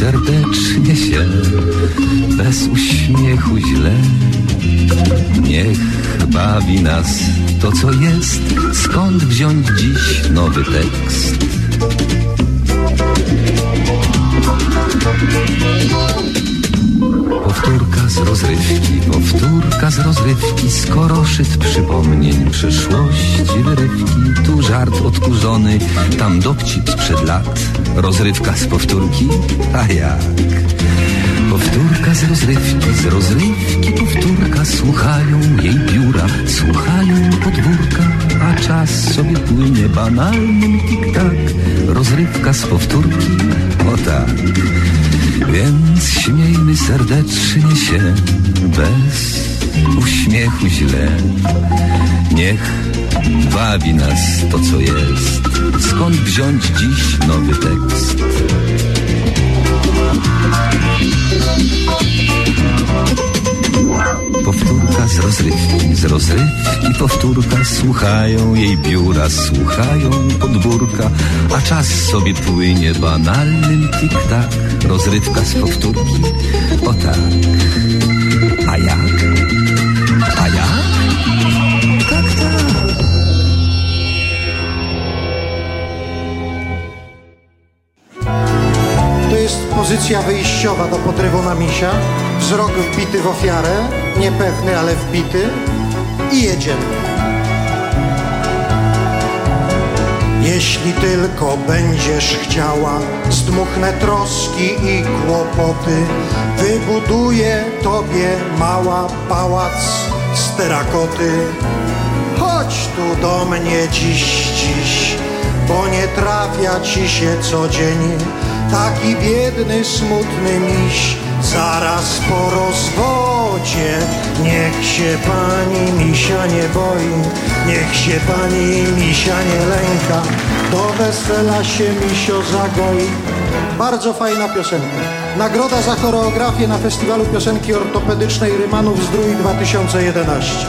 serdecznie się Bez uśmiechu źle. Niech bawi nas to co jest. Skąd wziąć dziś nowy tekst? Powtórka z rozrywki, powtórka z rozrywki, skoro szyt przypomnień przeszłości wyrywki. Tu żart odkurzony, tam dowcip sprzed lat, rozrywka z powtórki, a jak? Powtórka z rozrywki, z rozrywki powtórka, słuchają jej biura, słuchają podwórka, a czas sobie płynie banalnym tik-tak, rozrywka z powtórki, o tak. Więc śmiejmy serdecznie się, bez uśmiechu źle. Niech bawi nas to, co jest. Skąd wziąć dziś nowy tekst? Powtórka z rozrywki, z rozrywki powtórka Słuchają jej biura, słuchają podwórka A czas sobie płynie banalnym tik-tak Rozrywka z powtórki, o tak A jak? Pozycja wyjściowa do podrywu na misia. Wzrok wbity w ofiarę, niepewny, ale wbity. I jedziemy. Jeśli tylko będziesz chciała, zdmuchnę troski i kłopoty. Wybuduję tobie mała pałac z terakoty. Chodź tu do mnie dziś, dziś, bo nie trafia ci się co dzień. Taki biedny, smutny miś, zaraz po rozwodzie. Niech się pani misia nie boi, niech się pani misia nie lęka. Do wesela się misio zagoi. Bardzo fajna piosenka. Nagroda za choreografię na Festiwalu Piosenki Ortopedycznej Rymanów Zdrój 2011.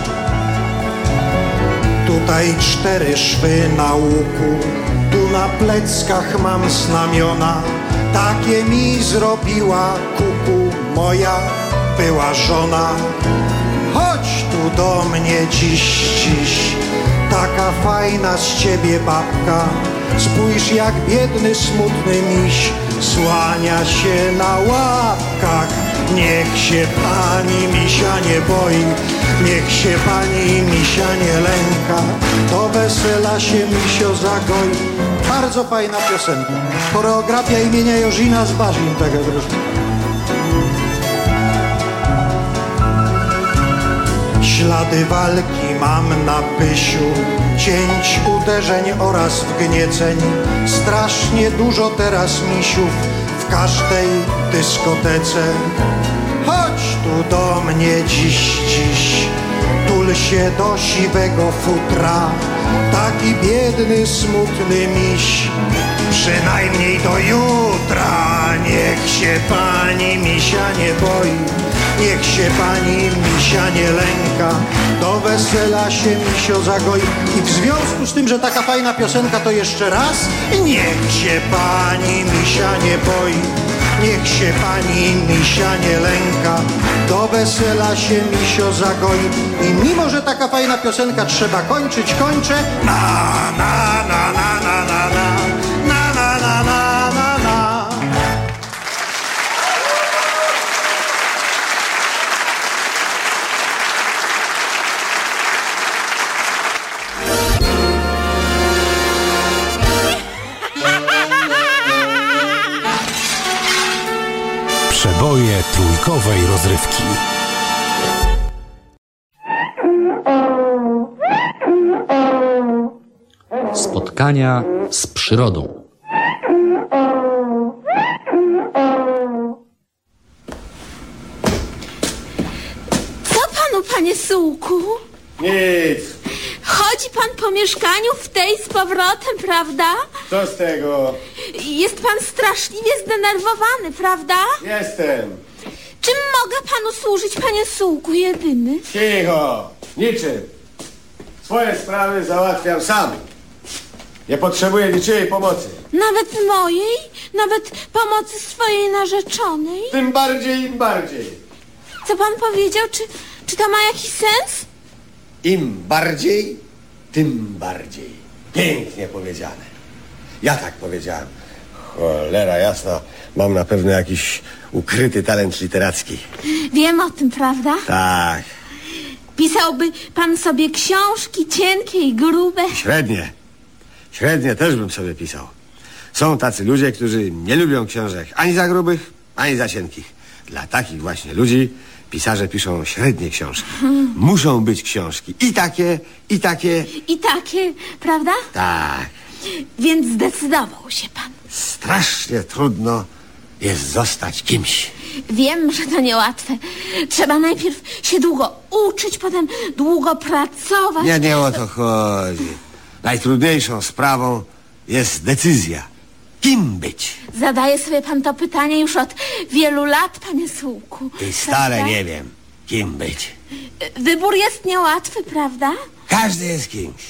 Tutaj cztery szwy na łuku, tu na pleckach mam znamiona. Takie mi zrobiła kuku moja była żona. Chodź tu do mnie dziś, dziś, taka fajna z ciebie babka. Spójrz jak biedny, smutny miś słania się na łapkach. Niech się pani misia nie boi, niech się pani misia nie lęka. Do wesela się misio zagoi. Bardzo fajna piosenka. Choreografia imienia Jożina z Barzin, taka troszkę. Ślady walki mam na pysiu, cięć, uderzeń oraz wgnieceń. Strasznie dużo teraz misiów w każdej dyskotece. Chodź tu do mnie dziś, dziś, tul się do siwego futra. Taki biedny, smutny miś, przynajmniej do jutra. Niech się pani misia nie boi, niech się pani misia nie lęka. Do wesela się misio zagoi. I w związku z tym, że taka fajna piosenka, to jeszcze raz. Niech się pani misia nie boi, niech się pani misia nie lęka. Do wesela się misio zagoi. I mimo, że taka fajna piosenka trzeba kończyć, kończę. Na, na, na, na, na, na, na. Przeboje trójkowej rozrywki. Spotkania z przyrodą. Co panu, panie Sułku? Nic. Chodzi pan po mieszkaniu w tej z powrotem, prawda? Co z tego? Jest pan straszliwie zdenerwowany, prawda? Jestem. Czym mogę panu służyć, panie Sułku, jedyny? Cicho. Niczym. Swoje sprawy załatwiam sam. Nie potrzebuję niczyjej pomocy. Nawet mojej? Nawet pomocy swojej narzeczonej? Tym bardziej, im bardziej. Co pan powiedział? Czy, czy to ma jakiś sens? Im bardziej, tym bardziej. Pięknie powiedziane. Ja tak powiedziałem. Cholera jasna. Mam na pewno jakiś ukryty talent literacki. Wiem o tym, prawda? Tak. Pisałby pan sobie książki cienkie i grube. Średnie. Średnie też bym sobie pisał. Są tacy ludzie, którzy nie lubią książek ani za grubych, ani za cienkich. Dla takich właśnie ludzi pisarze piszą średnie książki. Muszą być książki. I takie, i takie. I takie, prawda? Tak. Więc zdecydował się pan. Strasznie trudno jest zostać kimś. Wiem, że to niełatwe. Trzeba najpierw się długo uczyć, potem długo pracować. Nie, nie o to chodzi. Najtrudniejszą sprawą jest decyzja. Kim być? Zadaje sobie pan to pytanie już od wielu lat, panie Sułku. I stale prawda? nie wiem, kim być. Wybór jest niełatwy, prawda? Każdy jest kimś.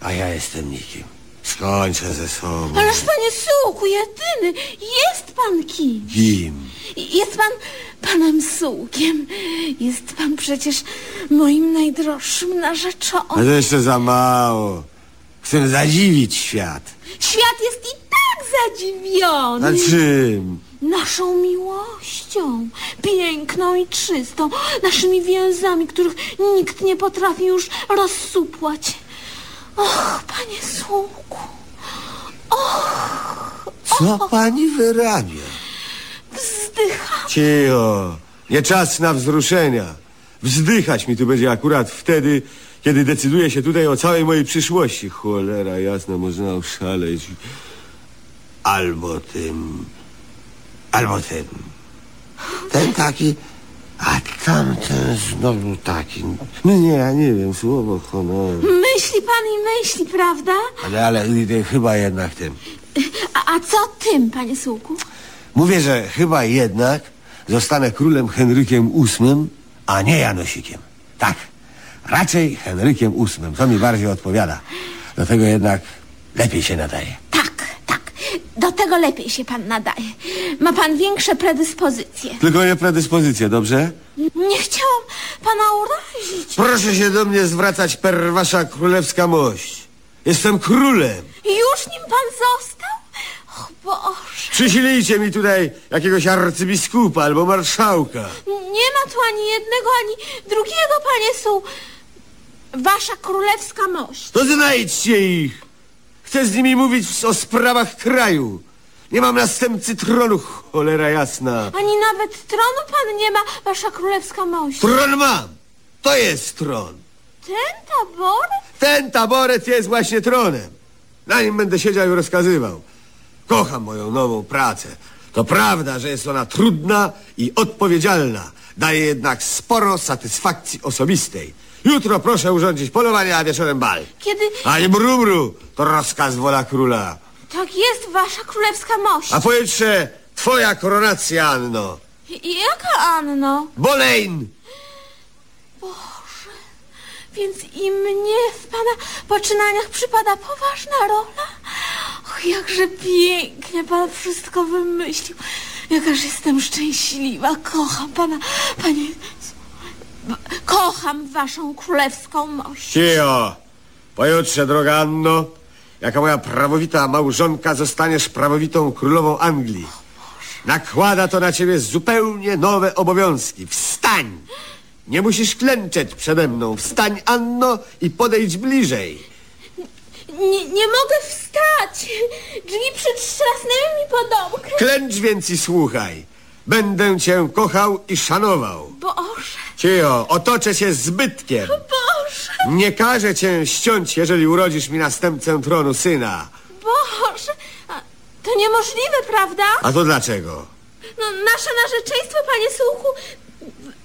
A ja jestem nikim. Skończę ze sobą. Ależ panie Sułku, jedyny, jest pan kim? Kim? Jest pan panem Sułkiem. Jest pan przecież moim najdroższym narzeczonym. Ale to jeszcze za mało. Chcę zadziwić świat. Świat jest i tak zadziwiony. Na czym? Naszą miłością, piękną i czystą, naszymi więzami, których nikt nie potrafi już rozsupłać. Och, panie Słuku, Co pani wyrabia? wzdycham. Cicho. Nie czas na wzruszenia. Wzdychać mi tu będzie akurat wtedy, kiedy decyduję się tutaj o całej mojej przyszłości. Cholera jasna, można oszaleć. Albo tym... Albo tym. Ten taki... A tamten znowu taki. No nie, ja nie wiem, słowo honoru. Myśli pan i myśli, prawda? Ale, ale chyba jednak tym. A, a co tym, panie Słuku? Mówię, że chyba jednak zostanę królem Henrykiem VIII, a nie Janosikiem. Tak, raczej Henrykiem VIII. To mi bardziej odpowiada. Do tego jednak lepiej się nadaje. Tak. Do tego lepiej się pan nadaje. Ma pan większe predyspozycje. Tylko nie predyspozycje, dobrze? Nie chciałam pana urazić. Proszę się do mnie zwracać per wasza królewska mość. Jestem królem. Już nim pan został? O Boże. Przysilijcie mi tutaj jakiegoś arcybiskupa albo marszałka. Nie ma tu ani jednego, ani drugiego, panie Su. Wasza królewska mość. To znajdźcie ich. Chcę z nimi mówić o sprawach kraju. Nie mam następcy tronu, cholera jasna. Ani nawet tronu pan nie ma, wasza królewska mość. Tron mam. To jest tron. Ten tabor? Ten taboret jest właśnie tronem. Na nim będę siedział i rozkazywał. Kocham moją nową pracę. To prawda, że jest ona trudna i odpowiedzialna. Daje jednak sporo satysfakcji osobistej. Jutro proszę urządzić polowanie, a wieczorem bal. Kiedy... Ani brubru, to rozkaz wola króla. Tak jest wasza królewska mość. A pojutrze twoja koronacja, Anno. I- Jaka Anno? Boleyn! Boże, więc i mnie w pana poczynaniach przypada poważna rola? Och, jakże pięknie pan wszystko wymyślił. Jakaż jestem szczęśliwa. Kocham pana, panie... Kocham waszą królewską mość. Cio! Pojutrze, droga Anno, jako moja prawowita małżonka zostaniesz prawowitą królową Anglii. Nakłada to na ciebie zupełnie nowe obowiązki. Wstań! Nie musisz klęczeć przede mną. Wstań, Anno, i podejdź bliżej. Nie, nie mogę wstać. Drzwi przytrzasnęły mi po domku. Klęcz więc i słuchaj. Będę cię kochał i szanował. Boże, Cio, otoczę cię zbytkiem. Boże, Nie każę cię ściąć, jeżeli urodzisz mi następcę tronu syna. Boże. To niemożliwe, prawda? A to dlaczego? No, nasze narzeczeństwo, panie Suchu,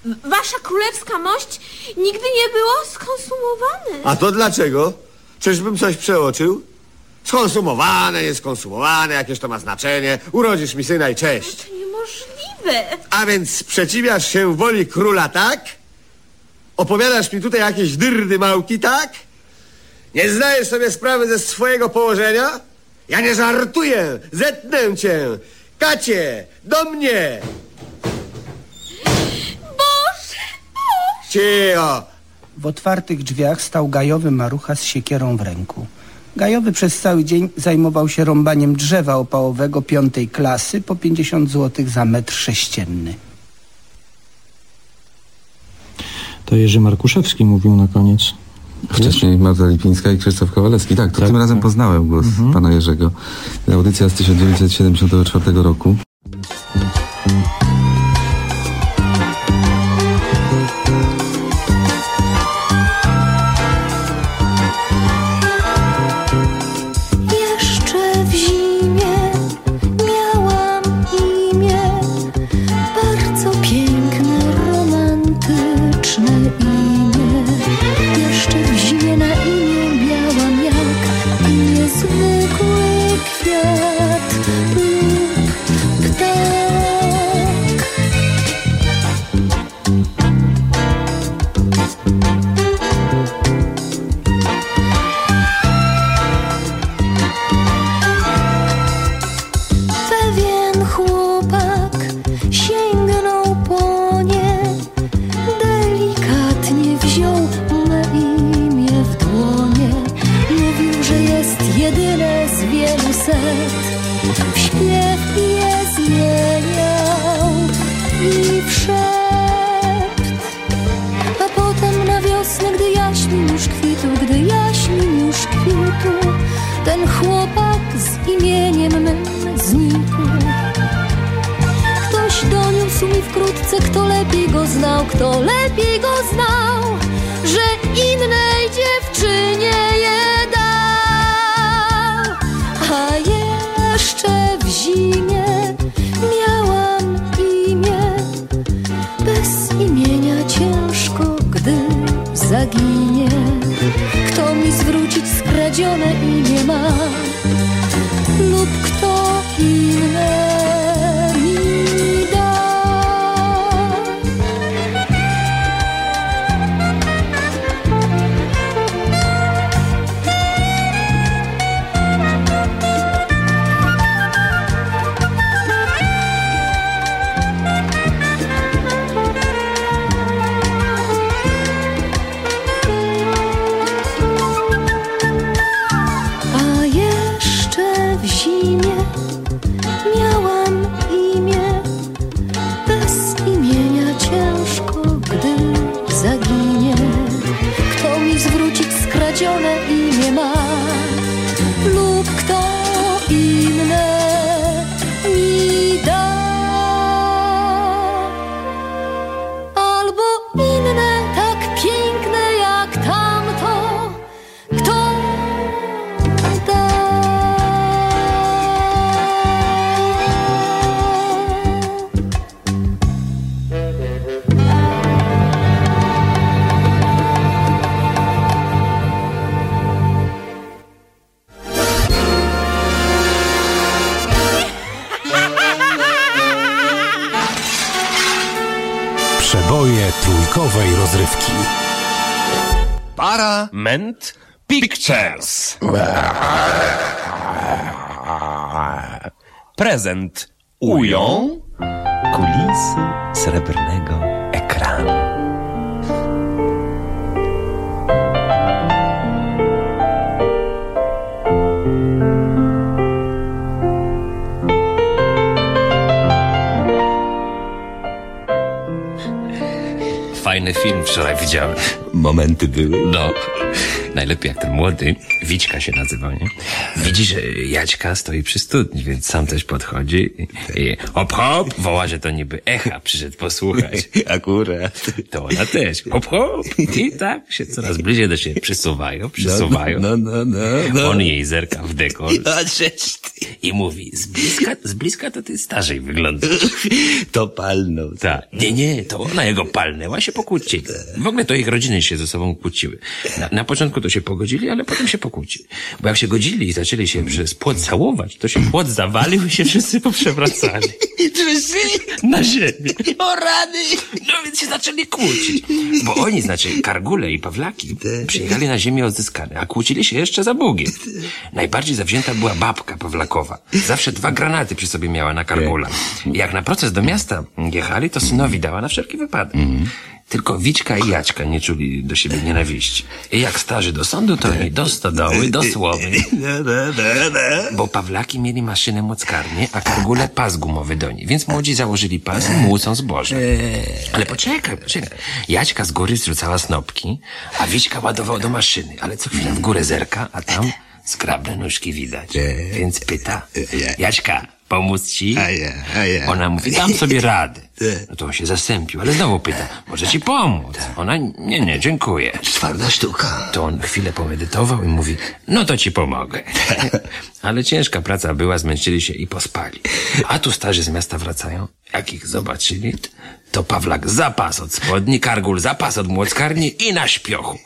w- wasza królewska mość nigdy nie było skonsumowane. A to dlaczego? Czyżbym coś przeoczył? Skonsumowane, nieskonsumowane, jakież to ma znaczenie. Urodzisz mi syna i cześć. To niemożliwe. A więc sprzeciwiasz się woli króla, tak? Opowiadasz mi tutaj jakieś dyrdy małki, tak? Nie zdajesz sobie sprawy ze swojego położenia? Ja nie żartuję! Zetnę cię! Kacie! Do mnie! Boże, Boże. Cio! W otwartych drzwiach stał gajowy marucha z siekierą w ręku. Gajowy przez cały dzień zajmował się rąbaniem drzewa opałowego piątej klasy po 50 zł za metr sześcienny. To Jerzy Markuszewski mówił na koniec. Wcześniej Marta Lipińska i Krzysztof Kowalewski. Tak, to Tak, tym razem tak. poznałem głos pana Jerzego. Audycja z 1974 roku. Kto mi zwrócić skradzione imię ma, lub kto inne jeszcze w trójkowej rozrywki. Parament Pictures. Prezent ują kulisy srebrnego ekranu. Fajny film wczoraj widziałem. Momenty były. No, Najlepiej jak ten młody, Wićka się nazywał, nie? Widzi, że Jaćka stoi przy studni, więc sam też podchodzi i, hop hop, woła, że to niby echa przyszedł posłuchać. Akurat. To ona też. Hop hop. I tak się coraz bliżej do siebie przysuwają, przysuwają. No, no, no, no. On jej zerka w ty. i mówi, z bliska, z bliska to ty starzej wyglądasz. To palnął. Tak. Nie, nie, to ona jego palnęła, się pokłócili. W ogóle to ich rodziny się ze sobą kłóciły. Na, na początku to się pogodzili, ale potem się pokłócili. Bo jak się godzili i zaczęli się przez płot całować, to się płot zawalił i się wszyscy poprzewracali. Wszyscy? Na ziemię. O rady! No więc się zaczęli kłócić. Bo oni, znaczy Kargule i Pawlaki, przyjechali na ziemię odzyskane, a kłócili się jeszcze za Bugiem. Najbardziej zawzięta była babka Pawlakowa. Zawsze dwa granaty przy sobie miała na Kargula. Jak na proces do miasta jechali, to synowi dała na wszelki wypadek. Tylko Wićka i Jaćka nie czuli do siebie nienawiści. I jak starzy do sądu, to oni do stodoły, do słowy. Bo Pawlaki mieli maszynę mockarnię, a Kargule pas gumowy do niej. Więc młodzi założyli pas i młócą zboże. Ale poczekaj, poczekaj. Jaćka z góry zrzucała snopki, a Wićka ładował do maszyny. Ale co chwila w górę zerka, a tam skrabne nóżki widać. Więc pyta, Jaćka, pomóc ci? A ja, a ja. Ona mówi, dam sobie radę. No to on się zasępił, ale znowu pyta, może ci pomóc? Ona, nie, nie, dziękuję. Twarda sztuka. To on chwilę pomedytował i mówi, no to ci pomogę. Ale ciężka praca była, zmęczyli się i pospali. A tu starzy z miasta wracają. Jak ich zobaczyli, to Pawlak zapas od spodni, Kargul zapas od młockarni i na śpiochów.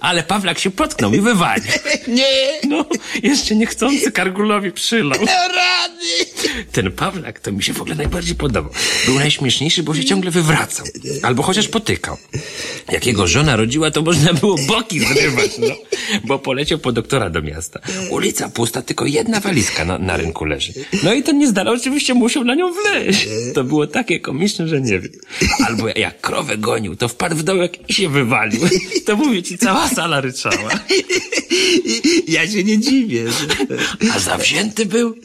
Ale Pawlak się potknął i wywalił. Nie! No, jeszcze niechcący Kargulowi przylał. Rady! Ten Pawlak to mi się w ogóle najbardziej podobał. Był najśmieszniejszy, bo się ciągle wywracał. Albo chociaż potykał. Jak jego żona rodziła, to można było boki zrywać, no. Bo poleciał po doktora do miasta. Ulica pusta, tylko jedna walizka na, na rynku leży. No i ten niezdala oczywiście musiał na nią wleźć. To było takie komiczne, że nie wiem. Albo jak krowę gonił, to wpadł w dołek i się wywalił. To mówię ci, cała sala ryczała. Ja się nie dziwię. A zawzięty był?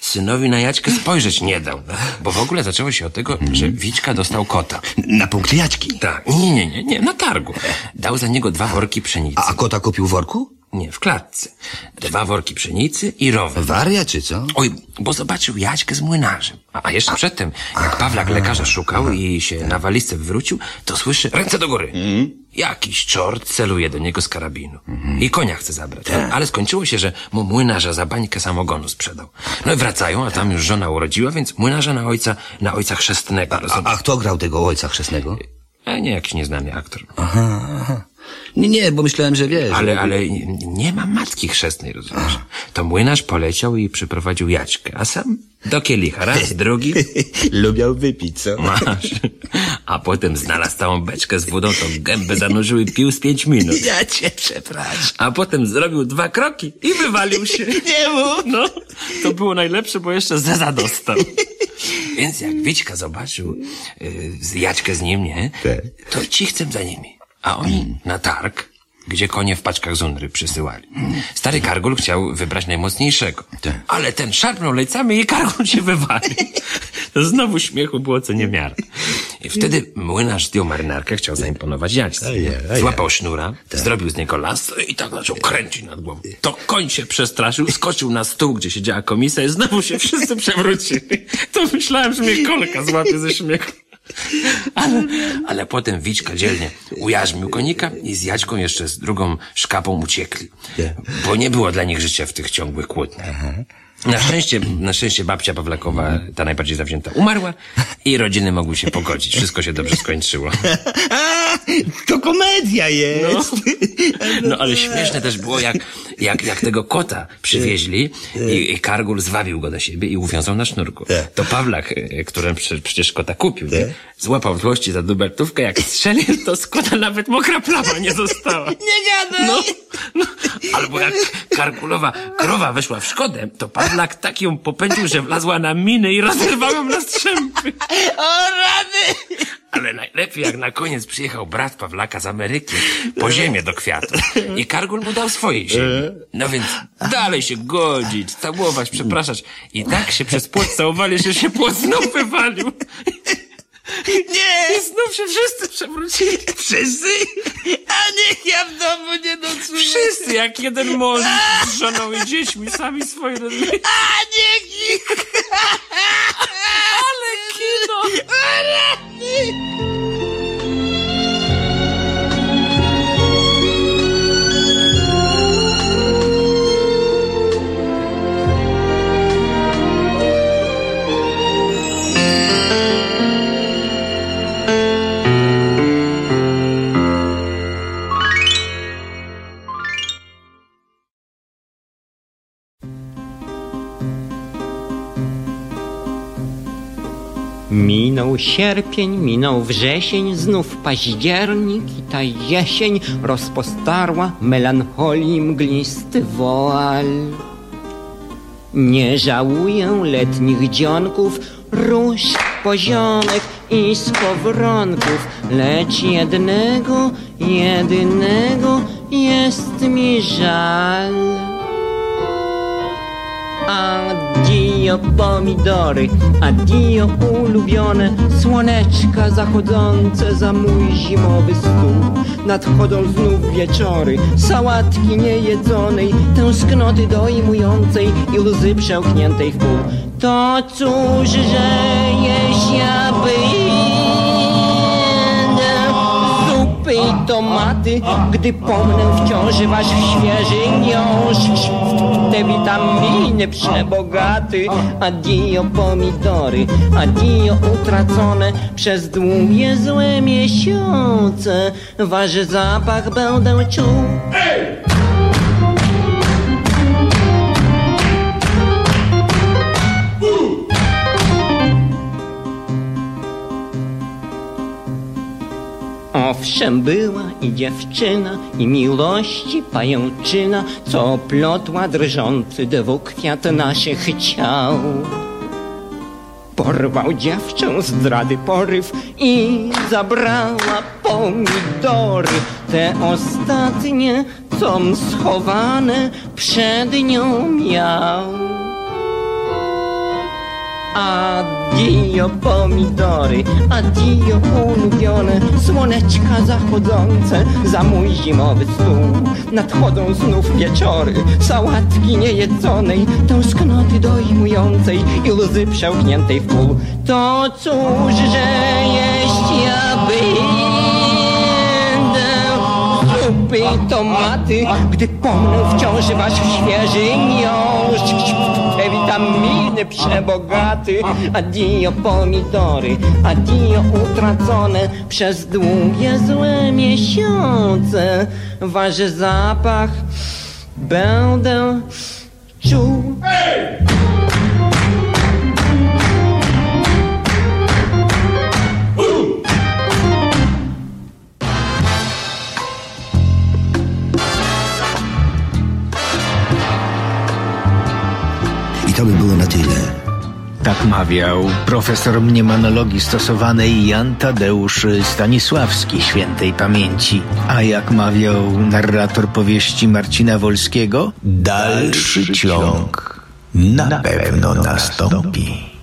Synowi na Jaćkę spojrzeć nie dał. Bo w ogóle zaczęło się od tego, że Wićka dostał kota. Na punkt jaćki. Tak. Nie, nie, nie, nie, na targu. Dał za niego dwa worki pszenicy. A kota kupił w worku? Nie, w klatce. Dwa worki pszenicy i rower. Waria czy co? Oj, bo zobaczył Jaćkę z młynarzem. A, a jeszcze przedtem, jak Pawlak lekarza szukał i się na walizce wywrócił, to słyszy ręce do góry. Jakiś czort celuje do niego z karabinu. I konia chce zabrać. Ale skończyło się, że mu młynarza za bańkę samogonu sprzedał. No i wracają, a tam już żona urodziła, więc młynarza na ojca, na ojca chrzestnego. A, a kto grał tego ojca chrzestnego? A nie jakiś nieznany aktor. Aha, aha. Nie, nie, bo myślałem, że wiesz. Ale, ale nie- ma matki chrzestnej, rozumiesz? To młynarz poleciał i przyprowadził Jaćkę, a sam do kielicha. Raz, drugi, Lubiał wypić, co? masz. A potem znalazł całą beczkę z wodą, to gębę zanurzył i pił z pięć minut. Ja cię przepraszam. A potem zrobił dwa kroki i wywalił się. Nie mów. No, to było najlepsze, bo jeszcze zeza dostał. Więc jak Wićka zobaczył y, z Jaćkę z nim, nie? Tak. To ci chcę za nimi. A oni na targ, gdzie konie w paczkach zunry przysyłali. Stary Kargul chciał wybrać najmocniejszego. Tak. Ale ten szarpnął lejcami i Kargul się wywalił. To znowu śmiechu było co niemiara. I wtedy młynarz zdjął marynarkę, chciał zaimponować ojej. Złapał sznura, zrobił z niego lasso i tak zaczął kręcić nad głową. To koń się przestraszył, skoczył na stół, gdzie siedziała komisja i znowu się wszyscy przewrócili. To myślałem, że mnie kolka złapie ze śmiechu. Ale, ale potem Wićka dzielnie ujarzmił konika i z Jaćką jeszcze z drugą szkapą uciekli. Bo nie było dla nich życia w tych ciągłych kłótniach. Na szczęście, na szczęście babcia Pawlakowa, ta najbardziej zawzięta, umarła i rodziny mogły się pogodzić. Wszystko się dobrze skończyło. A, to komedia jest. No ale śmieszne też było, jak, jak, jak tego kota przywieźli i, i Kargul zwabił go do siebie i uwiązał na sznurku. To Pawlak, e, którym prze- przecież kota kupił, nie? złapał w złości za dubeltówkę, jak strzelił, to z kota nawet mokra plama nie została. Nie gadaj. No, no, albo jak Kargulowa krowa weszła w szkodę, to Pawlak tak ją popędził, że wlazła na minę i rozerwał ją na strzępy. O rady. Ale najlepiej, jak na koniec przyjechał brat Pawlaka z Ameryki po ziemię do kwiatów. I Kargul mu dał swojej ziemi. No więc dalej się godzić, całować, przepraszać. I tak się przez płot całowali, że się płot znów wywalił. Nie! I znów się wszyscy przewrócili. Wszyscy? A niech ja w domu nie nocuję. Wszyscy jak jeden mąż z żoną i dziećmi, sami swoje rodziny. A niech ich... Ale kino! Minął sierpień, minął wrzesień, znów październik i ta jesień rozpostarła melancholii mglisty woal. Nie żałuję letnich dzionków, róż, poziomek i skowronków, lecz jednego, jedynego jest mi żal. Addio pomidory, addio ulubione Słoneczka zachodzące za mój zimowy stół. Nadchodzą znów wieczory, sałatki niejedzonej Tęsknoty dojmującej i łzy przełkniętej w pół. To cóż, że jeść ja będę Zupy i tomaty, gdy pomnę wciąż wasz świeży miąższ te witaminy przebogaty Adio pomidory, adio utracone Przez długie złe miesiące. Wasz zapach będę czuł Owszem była i dziewczyna i miłości pajęczyna, co plotła drżący dwukwiat naszych ciał. Porwał dziewczę zdrady poryw i zabrała pomidory, te ostatnie, com schowane przed nią miał. Addio pomidory, addio ulubione Słoneczka zachodzące za mój zimowy stół. Nadchodzą znów wieczory, sałatki niejedzonej Tęsknoty dojmującej i łzy przełkniętej w pół. To cóż, że jeść ja będę. Zupy tomaty, gdy pomnę wciąż wasz świeży miąższ witaminy przebogaty Adio pomidory, adio utracone Przez długie złe miesiące. Wasz zapach będę czuł I to by było na tyle. Tak mawiał profesor mniemanologii stosowanej Jan Tadeusz Stanisławski świętej pamięci. A jak mawiał narrator powieści Marcina Wolskiego, dalszy ciąg na pewno nastąpi.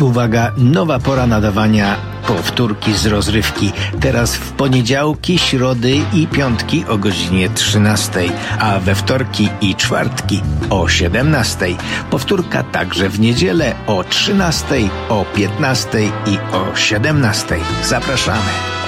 Uwaga, nowa pora nadawania powtórki z rozrywki. Teraz w poniedziałki, środy i piątki o godzinie 13, a we wtorki i czwartki o 17. Powtórka także w niedzielę o 13, o 15 i o 17. Zapraszamy.